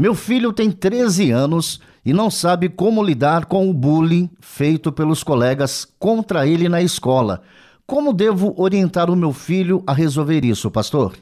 Meu filho tem 13 anos e não sabe como lidar com o bullying feito pelos colegas contra ele na escola. Como devo orientar o meu filho a resolver isso, pastor?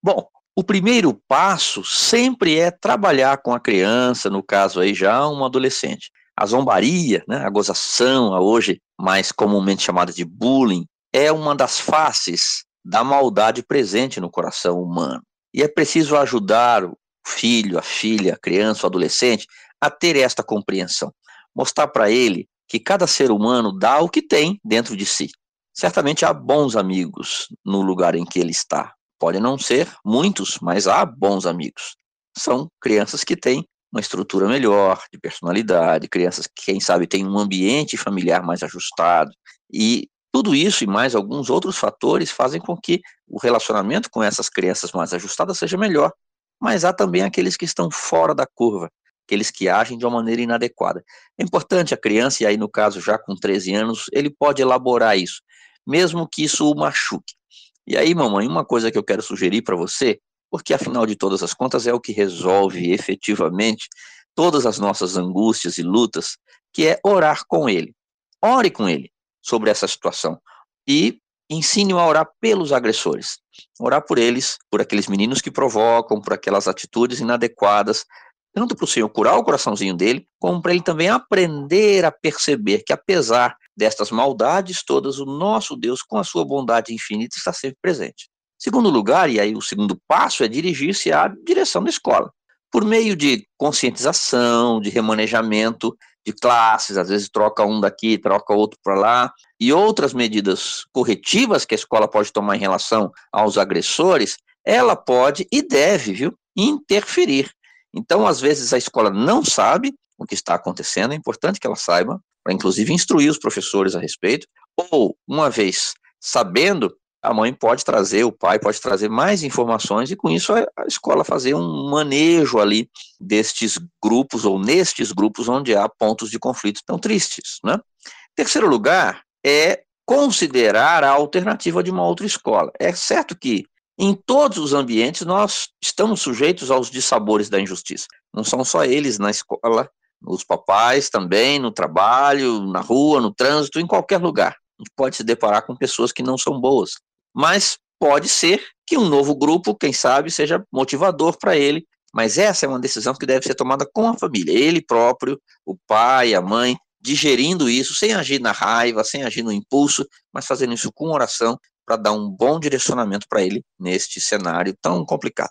Bom, o primeiro passo sempre é trabalhar com a criança, no caso aí já um adolescente. A zombaria, né, a gozação, a hoje mais comumente chamada de bullying, é uma das faces da maldade presente no coração humano. E é preciso ajudar filho, a filha, a criança, o adolescente, a ter esta compreensão. Mostrar para ele que cada ser humano dá o que tem dentro de si. Certamente há bons amigos no lugar em que ele está. Podem não ser muitos, mas há bons amigos. São crianças que têm uma estrutura melhor de personalidade, crianças que, quem sabe, têm um ambiente familiar mais ajustado. E tudo isso e mais alguns outros fatores fazem com que o relacionamento com essas crianças mais ajustadas seja melhor mas há também aqueles que estão fora da curva, aqueles que agem de uma maneira inadequada. É importante a criança, e aí no caso já com 13 anos, ele pode elaborar isso, mesmo que isso o machuque. E aí, mamãe, uma coisa que eu quero sugerir para você, porque afinal de todas as contas é o que resolve efetivamente todas as nossas angústias e lutas, que é orar com ele. Ore com ele sobre essa situação e ensine-o a orar pelos agressores. Orar por eles, por aqueles meninos que provocam, por aquelas atitudes inadequadas, tanto para o Senhor curar o coraçãozinho dele, como para ele também aprender a perceber que, apesar destas maldades todas, o nosso Deus, com a sua bondade infinita, está sempre presente. Segundo lugar, e aí o segundo passo é dirigir-se à direção da escola, por meio de conscientização, de remanejamento de classes, às vezes troca um daqui, troca outro para lá, e outras medidas corretivas que a escola pode tomar em relação aos agressores, ela pode e deve, viu, interferir. Então, às vezes a escola não sabe o que está acontecendo, é importante que ela saiba, para inclusive instruir os professores a respeito, ou uma vez sabendo, a mãe pode trazer, o pai pode trazer mais informações e com isso a, escola fazer um manejo ali destes grupos ou nestes grupos onde há pontos de conflito tão tristes, né? Terceiro lugar é considerar a alternativa de uma outra escola. É certo que em todos os ambientes nós estamos sujeitos aos dissabores da injustiça. Não são só eles na escola, os papais também, no trabalho, na rua, no trânsito, em qualquer lugar. A gente pode se deparar com pessoas que não são boas mas pode ser que um novo grupo, quem sabe, seja motivador para ele. Mas essa é uma decisão que deve ser tomada com a família, ele próprio, o pai, a mãe, digerindo isso, sem agir na raiva, sem agir no impulso, mas fazendo isso com oração para dar um bom direcionamento para ele neste cenário tão complicado.